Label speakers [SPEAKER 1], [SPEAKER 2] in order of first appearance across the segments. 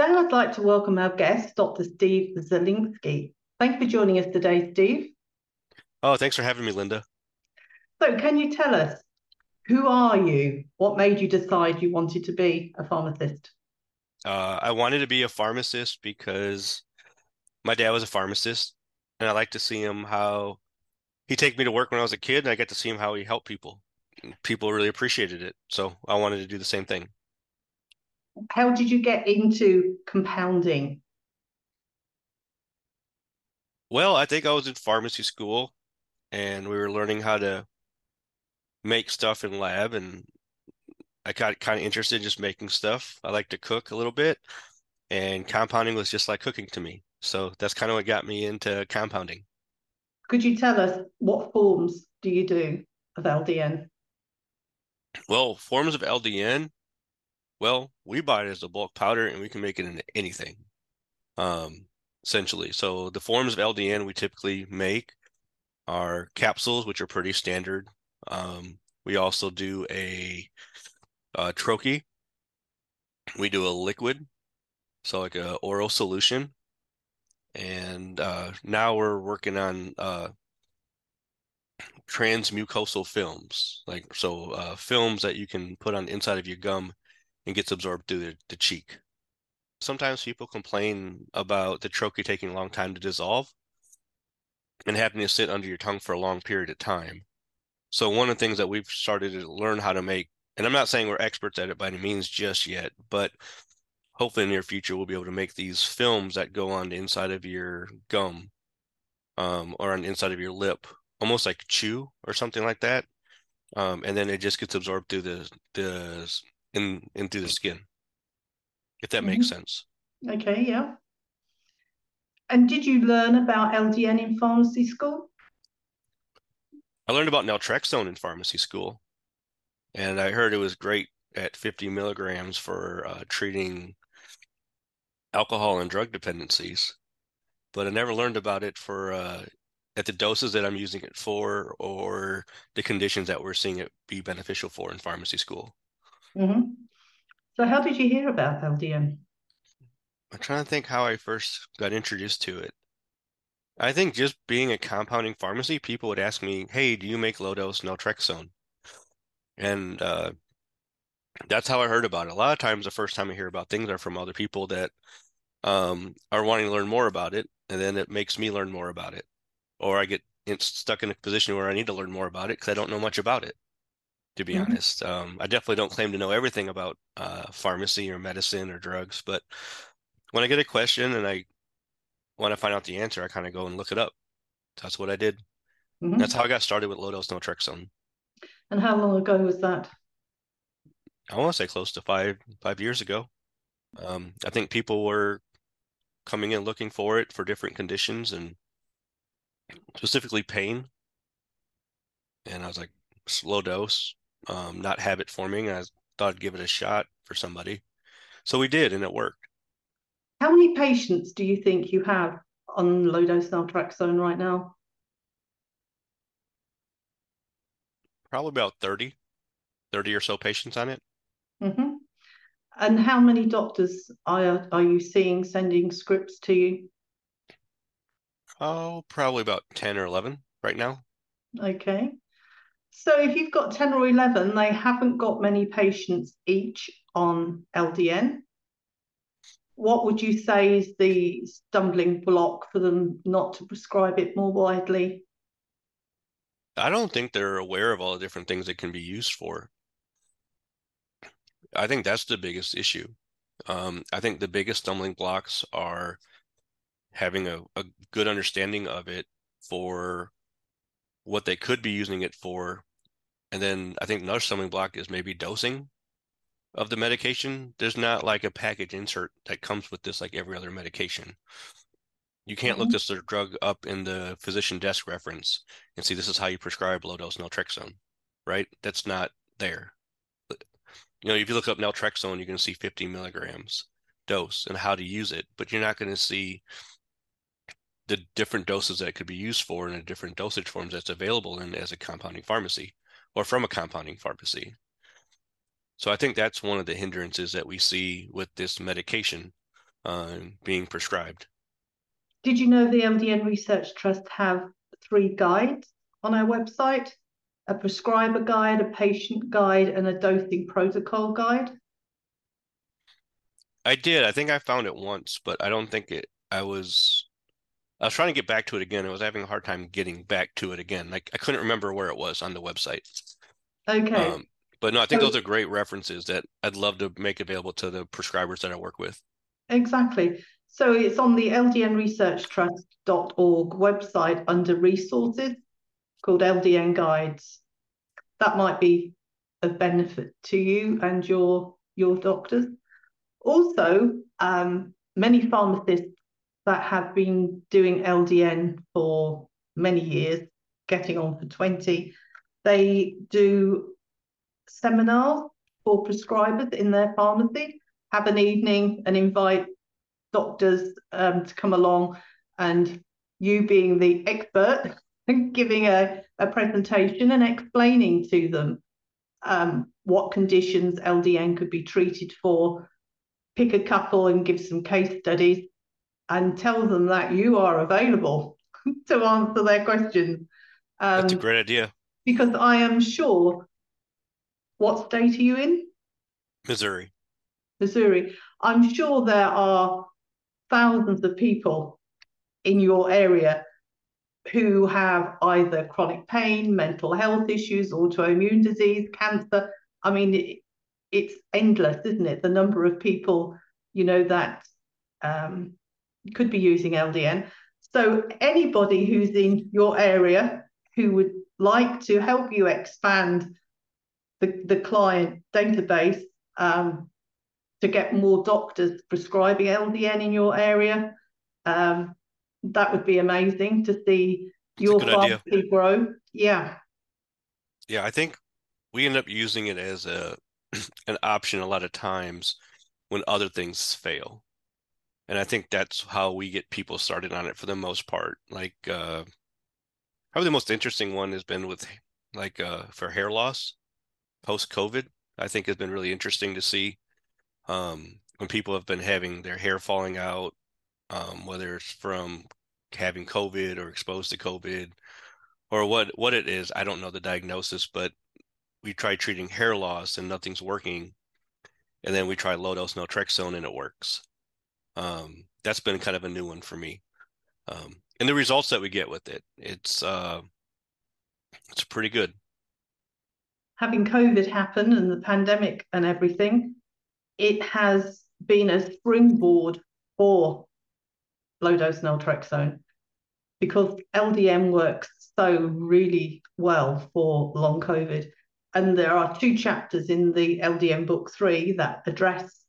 [SPEAKER 1] Today, I'd like to welcome our guest, Dr. Steve Zielinski. Thank you for joining us today, Steve.
[SPEAKER 2] Oh, thanks for having me, Linda.
[SPEAKER 1] So, can you tell us who are you? What made you decide you wanted to be a pharmacist?
[SPEAKER 2] Uh, I wanted to be a pharmacist because my dad was a pharmacist, and I like to see him how he take me to work when I was a kid, and I get to see him how he helped people. People really appreciated it, so I wanted to do the same thing.
[SPEAKER 1] How did you get into compounding?
[SPEAKER 2] Well, I think I was in pharmacy school, and we were learning how to make stuff in lab, and I got kind of interested in just making stuff. I like to cook a little bit, and compounding was just like cooking to me. So that's kind of what got me into compounding.
[SPEAKER 1] Could you tell us what forms do you do of LDN?
[SPEAKER 2] Well, forms of LDN, well, we buy it as a bulk powder and we can make it into anything, um, essentially. So the forms of LDN we typically make are capsules, which are pretty standard. Um, we also do a, a troche. We do a liquid, so like a oral solution and uh, now we're working on uh, transmucosal films, like so uh, films that you can put on the inside of your gum and gets absorbed through the, the cheek. Sometimes people complain about the troche taking a long time to dissolve and having to sit under your tongue for a long period of time. So one of the things that we've started to learn how to make, and I'm not saying we're experts at it by any means just yet, but hopefully in the near future we'll be able to make these films that go on the inside of your gum um, or on the inside of your lip almost like chew or something like that um, and then it just gets absorbed through the the in through the skin if that mm-hmm. makes sense
[SPEAKER 1] okay yeah and did you learn about ldn in pharmacy school
[SPEAKER 2] i learned about naltrexone in pharmacy school and i heard it was great at 50 milligrams for uh, treating alcohol and drug dependencies, but I never learned about it for uh, at the doses that I'm using it for or the conditions that we're seeing it be beneficial for in pharmacy school.
[SPEAKER 1] Mm-hmm. So, how did you hear about LDN?
[SPEAKER 2] I'm trying to think how I first got introduced to it. I think just being a compounding pharmacy, people would ask me, "Hey, do you make low dose naltrexone?" And uh, that's how I heard about it. A lot of times, the first time I hear about things are from other people that um, are wanting to learn more about it, and then it makes me learn more about it, or I get stuck in a position where I need to learn more about it because I don't know much about it. To be mm-hmm. honest, um, I definitely don't claim to know everything about uh, pharmacy or medicine or drugs, but when I get a question and I want to find out the answer, I kind of go and look it up. That's what I did. Mm-hmm. That's how I got started with low dose naltrexone.
[SPEAKER 1] And how long ago was that?
[SPEAKER 2] I want to say close to five five years ago. Um, I think people were coming in looking for it for different conditions and specifically pain. And I was like, slow dose, um, not habit forming. I thought I'd give it a shot for somebody. So we did, and it worked.
[SPEAKER 1] How many patients do you think you have on low dose naltrexone right now?
[SPEAKER 2] Probably about 30, 30 or so patients on it.
[SPEAKER 1] Mm-hmm. And how many doctors are, are you seeing sending scripts to you?
[SPEAKER 2] Oh, probably about 10 or 11 right now.
[SPEAKER 1] Okay. So if you've got 10 or 11, they haven't got many patients each on LDN. What would you say is the stumbling block for them not to prescribe it more widely?
[SPEAKER 2] I don't think they're aware of all the different things it can be used for. I think that's the biggest issue. Um, I think the biggest stumbling blocks are having a, a good understanding of it for what they could be using it for. And then I think another stumbling block is maybe dosing. of the medication. There's not like a package insert that comes with this like every other medication. You can't mm-hmm. look this drug up in the physician desk reference and see this is how you prescribe low dose naltrexone, right? That's not there. You know, if you look up naltrexone, you're going to see 50 milligrams dose and how to use it, but you're not going to see the different doses that could be used for and the different dosage forms that's available in as a compounding pharmacy or from a compounding pharmacy. So I think that's one of the hindrances that we see with this medication uh, being prescribed.
[SPEAKER 1] Did you know the LDN Research Trust have three guides on our website? A prescriber guide, a patient guide, and a dosing protocol guide?
[SPEAKER 2] I did. I think I found it once, but I don't think it. I was I was trying to get back to it again. I was having a hard time getting back to it again. Like I couldn't remember where it was on the website.
[SPEAKER 1] Okay. Um,
[SPEAKER 2] but no, I think so, those are great references that I'd love to make available to the prescribers that I work with.
[SPEAKER 1] Exactly. So it's on the ldnresearchtrust.org website under resources called LDN Guides. That might be of benefit to you and your your doctors. Also, um, many pharmacists that have been doing LDN for many years, getting on for 20, they do seminars for prescribers in their pharmacy, have an evening and invite doctors um, to come along. And you being the expert giving a, a presentation and explaining to them um, what conditions LDN could be treated for, pick a couple and give some case studies and tell them that you are available to answer their questions.
[SPEAKER 2] Um, That's a great idea.
[SPEAKER 1] Because I am sure, what state are you in?
[SPEAKER 2] Missouri.
[SPEAKER 1] Missouri. I'm sure there are thousands of people in your area who have either chronic pain, mental health issues, autoimmune disease, cancer. I mean, it, it's endless, isn't it? The number of people, you know, that um, could be using LDN. So anybody who's in your area who would like to help you expand the, the client database um, to get more doctors prescribing LDN in your area, um, that would be amazing to see your pharmacy grow. Yeah.
[SPEAKER 2] Yeah, I think we end up using it as a an option a lot of times when other things fail and I think that's how we get people started on it for the most part. Like uh, probably the most interesting one has been with like uh, for hair loss post COVID. I think has been really interesting to see um, when people have been having their hair falling out, um, whether it's from having COVID or exposed to COVID or what what it is. I don't know the diagnosis, but we try treating hair loss and nothing's working, and then we try low dose naltrexone and it works. Um, that's been kind of a new one for me. Um, and the results that we get with it, it's uh, it's pretty good.
[SPEAKER 1] Having COVID happen and the pandemic and everything, it has been a springboard for low dose naltrexone because LDN works so really well for long COVID. And there are two chapters in the LDN book three that address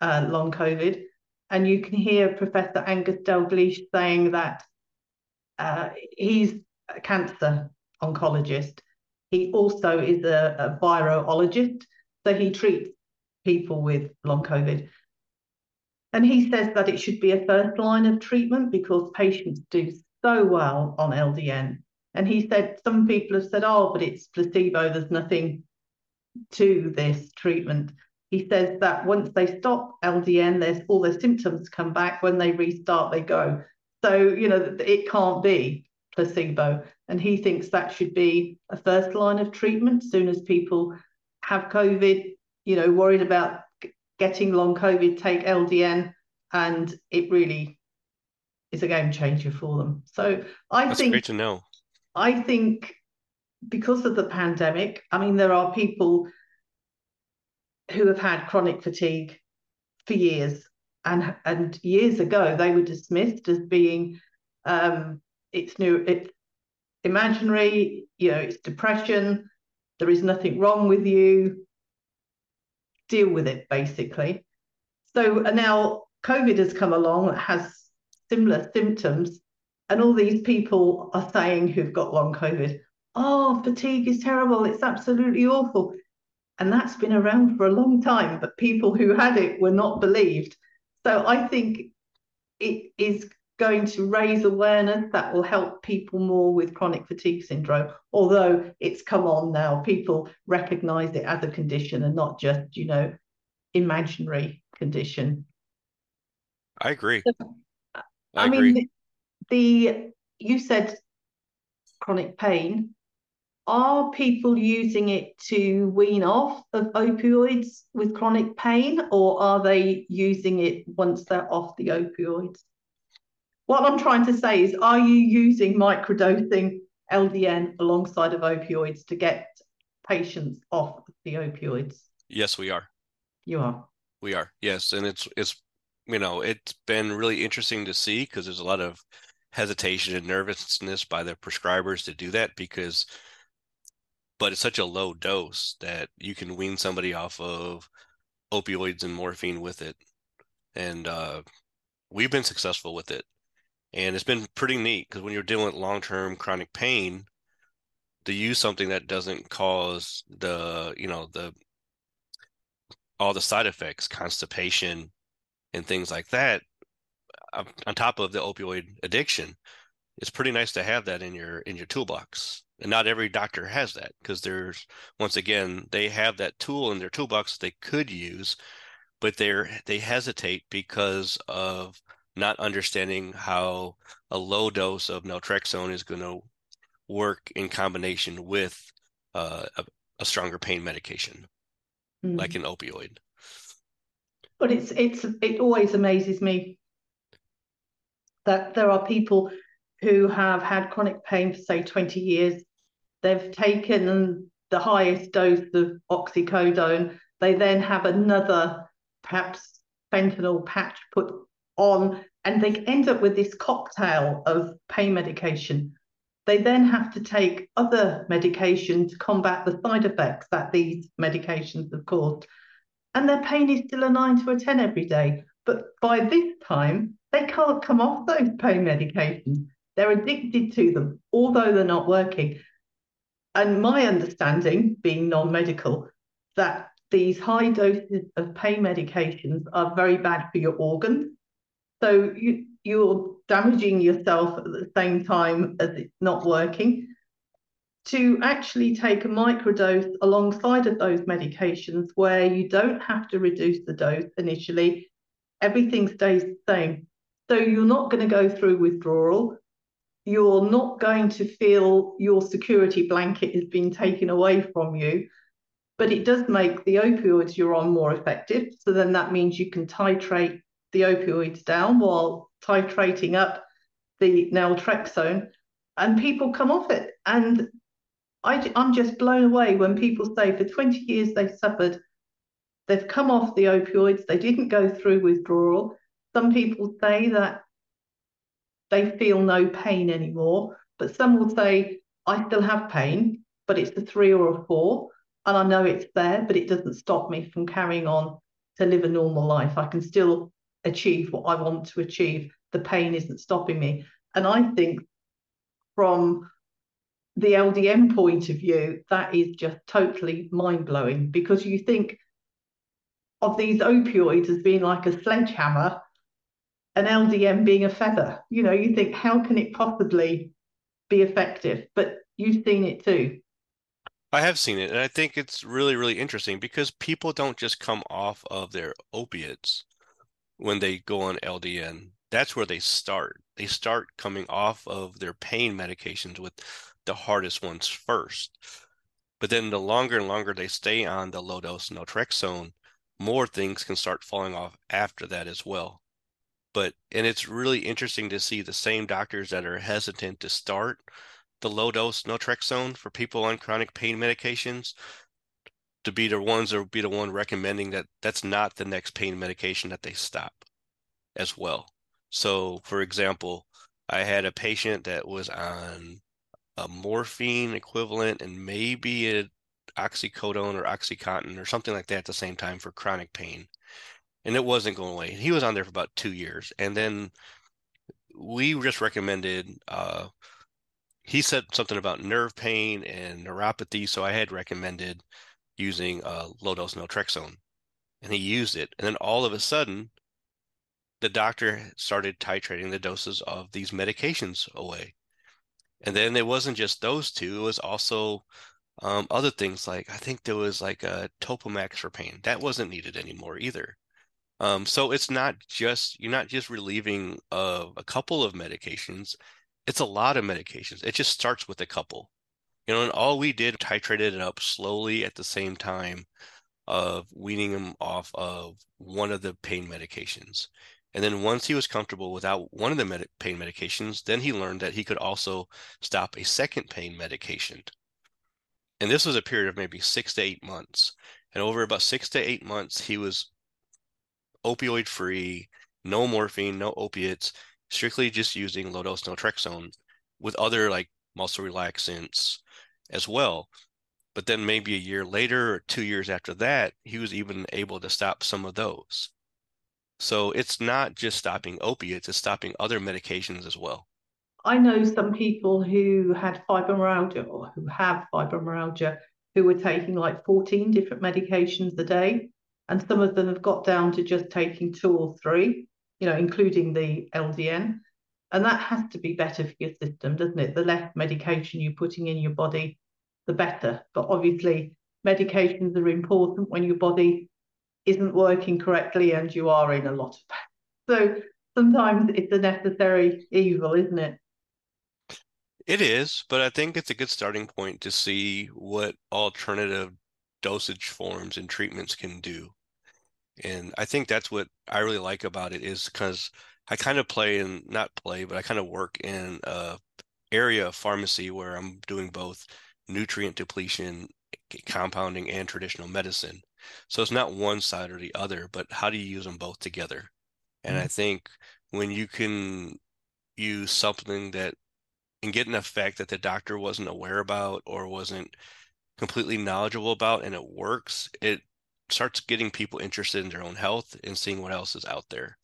[SPEAKER 1] uh, long COVID. And you can hear Professor Angus Dalgleish saying that uh, he's a cancer oncologist. He also is a, a virologist, so he treats people with long COVID. And he says that it should be a first line of treatment because patients do so well on LDN. And he said some people have said, oh, but it's placebo, there's nothing to this treatment he says that once they stop LDN, there's all their symptoms come back. When they restart, they go. So, you know, it can't be placebo. And he thinks that should be a first line of treatment. As soon as people have COVID, you know, worried about getting long COVID, take LDN, and it really is a game changer for them. So I
[SPEAKER 2] That's
[SPEAKER 1] think
[SPEAKER 2] great to know.
[SPEAKER 1] I think because of the pandemic, I mean, there are people who have had chronic fatigue for years. And, and years ago, they were dismissed as being um, it's new, it's imaginary, you know, it's depression, there is nothing wrong with you. deal with it basically. So now COVID has come along, has similar symptoms, and all these people are saying who've got long COVID, oh, fatigue is terrible, it's absolutely awful. And that's been around for a long time, but people who had it were not believed. So I think it is going to raise awareness that will help people more with chronic fatigue syndrome although it's come on now people recognize it as a condition and not just you know imaginary condition
[SPEAKER 2] i agree
[SPEAKER 1] i, I agree. mean the you said chronic pain are people using it to wean off of opioids with chronic pain or are they using it once they're off the opioids what I'm trying to say is, are you using microdosing LDN alongside of opioids to get patients off the opioids?
[SPEAKER 2] Yes, we are.
[SPEAKER 1] You are.
[SPEAKER 2] We are. Yes, and it's it's you know it's been really interesting to see because there's a lot of hesitation and nervousness by the prescribers to do that because but it's such a low dose that you can wean somebody off of opioids and morphine with it and uh, we've been successful with it and it's been pretty neat because when you're dealing with long-term chronic pain, to use something that doesn't cause the, you know, the all the side effects, constipation and things like that, on top of the opioid addiction, it's pretty nice to have that in your in your toolbox. And not every doctor has that because there's once again they have that tool in their toolbox they could use, but they're they hesitate because of not understanding how a low dose of naltrexone is going to work in combination with uh, a, a, stronger pain medication, mm. like an opioid.
[SPEAKER 1] But it's it's it always amazes me that there are people who have had chronic pain for say 20 years. They've taken the highest dose of oxycodone. They then have another perhaps fentanyl patch put on and they end up with this cocktail of pain medication. They then have to take other medication to combat the side effects that these medications have caused. And their pain is still a nine to a 10 every day. But by this time, they can't come off those pain medications. They're addicted to them, although they're not working. And my understanding, being non medical, that these high doses of pain medications are very bad for your organs so you, you're damaging yourself at the same time as it's not working. To actually take a microdose alongside of those medications where you don't have to reduce the dose initially, everything stays the same. So you're not going to go through withdrawal. You're not going to feel your security blanket has been taken away from you but it does make the opioids you're on more effective. So then that means you can titrate the opioids down while titrating up the naltrexone, and people come off it. And I, I'm just blown away when people say for 20 years they suffered, they've come off the opioids, they didn't go through withdrawal. Some people say that they feel no pain anymore, but some will say, I still have pain, but it's a three or a four, and I know it's there, but it doesn't stop me from carrying on to live a normal life. I can still achieve what I want to achieve. The pain isn't stopping me. And I think from the LDN point of view, that is just totally mind blowing because you think of these opioids as being like a sledgehammer, an LDN being a feather. You know, you think, how can it possibly be effective? But you've seen it too.
[SPEAKER 2] I have seen it, and I think it's really, really interesting because people don't just come off of their opiates when they go on LDN. That's where they start. They start coming off of their pain medications with the hardest ones first. But then the longer and longer they stay on the low dose naltrexone, more things can start falling off after that as well. But and it's really interesting to see the same doctors that are hesitant to start the low dose naltrexone for people on chronic pain medications to be the ones or be the one recommending that that's not the next pain medication that they stop as well. So, for example, I had a patient that was on a morphine equivalent and maybe a, oxycodone or oxycontin or something like that at the same time for chronic pain and it wasn't going away he was on there for about two years and then we just recommended uh, he said something about nerve pain and neuropathy so i had recommended using uh, low dose naltrexone and he used it. And then all of a sudden the doctor started titrating the doses of these medications away. And then it wasn't just those two; it was also um, other things like I think there was like a Topamax for pain. That wasn't needed anymore either. Um, so it's not just you're not just relieving of a couple of medications; it's a lot of medications. It just starts with a couple, you know. And all we did titrated it up slowly at the same time of weaning him off of one of the pain medications. And then once he was comfortable without one of the med- pain medications, then he learned that he could also stop a second pain medication. And this was a period of maybe six to eight months. And over about six to eight months, he was opioid free, no morphine, no opiates, strictly just using low dose naltrexone with other like muscle relaxants as well. But then maybe a year later or two years after that, he was even able to stop some of those. So it's not just stopping opiates, it's stopping other medications as well.
[SPEAKER 3] I know some people who had fibromyalgia or who have fibromyalgia who were taking like 14 different medications a day. And some of them have got down to just taking two or three, you know, including the LDN. And that has to be better for your system, doesn't it? The less medication you're putting in your body, the better. But obviously, medications are important when your body isn't working correctly and you are in a lot of pain. So sometimes it's a necessary evil, isn't it?
[SPEAKER 2] It is, but I think it's a good starting point to see what alternative dosage forms and treatments can do. And I think that's what I really like about it is because I kind of play and not play, but I kind of work in a area of pharmacy where I'm doing both nutrient depletion, compounding, and traditional medicine. So it's not one side or the other, but how do you use them both together? And mm-hmm. I think when you can use something that and get an effect that the doctor wasn't aware about or wasn't completely knowledgeable about and it works, it starts getting people interested in their own health and seeing what else is out there.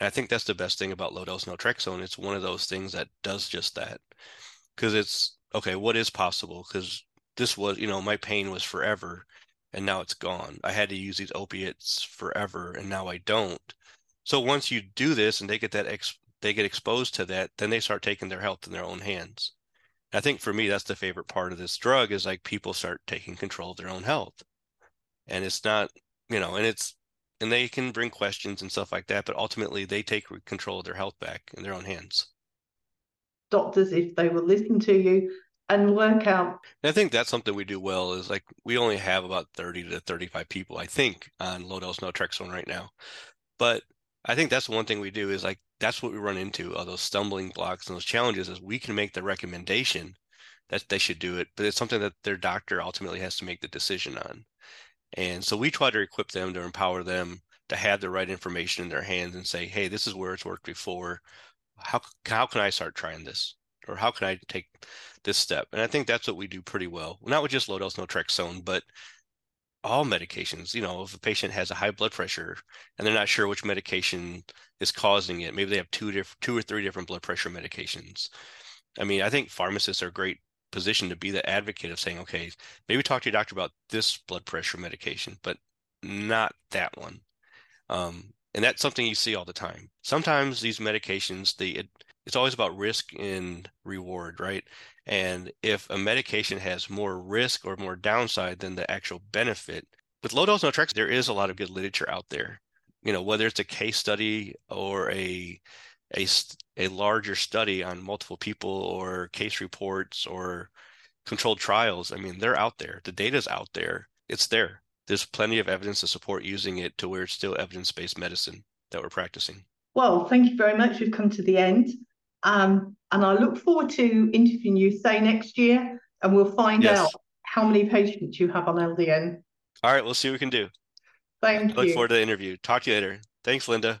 [SPEAKER 2] And I think that's the best thing about low dose naltrexone. It's one of those things that does just that. Because it's okay, what is possible? Because this was, you know, my pain was forever and now it's gone. I had to use these opiates forever and now I don't. So once you do this and they get that ex- they get exposed to that, then they start taking their health in their own hands. I think for me that's the favorite part of this drug is like people start taking control of their own health. And it's not, you know, and it's and they can bring questions and stuff like that, but ultimately they take control of their health back in their own hands.
[SPEAKER 3] Doctors, if they will listen to you, and work out.
[SPEAKER 2] I think that's something we do well is like we only have about 30 to 35 people, I think, on low dose naltrexone right now. But I think that's one thing we do is like that's what we run into all those stumbling blocks and those challenges is we can make the recommendation that they should do it, but it's something that their doctor ultimately has to make the decision on. And so we try to equip them to empower them to have the right information in their hands and say, hey, this is where it's worked before. How how can I start trying this? or how can I take this step? And I think that's what we do pretty well. Not with just low dose naltrexone, but all medications. You know, if a patient has a high blood pressure and they're not sure which medication is causing it, maybe they have two different, two or three different blood pressure medications. I mean, I think pharmacists are great position to be the advocate of saying, okay, maybe talk to your doctor about this blood pressure medication, but not that one. Um, and that's something you see all the time. Sometimes these medications, they it's always about risk and reward, right? And if a medication has more risk or more downside than the actual benefit, with low dose naltrexone, there is a lot of good literature out there. You know, whether it's a case study or a a a larger study on multiple people or case reports or controlled trials. I mean, they're out there. The data's out there. It's there. There's plenty of evidence to support using it to where it's still evidence-based medicine that we're practicing.
[SPEAKER 3] Well, thank you very much. We've come to the end. Um, and I look forward to interviewing you, say next year, and we'll find yes. out how many patients you have on LDN.
[SPEAKER 2] All right, we'll see what we can do.
[SPEAKER 3] Thank I
[SPEAKER 2] you. Look forward to the interview. Talk to you later. Thanks, Linda.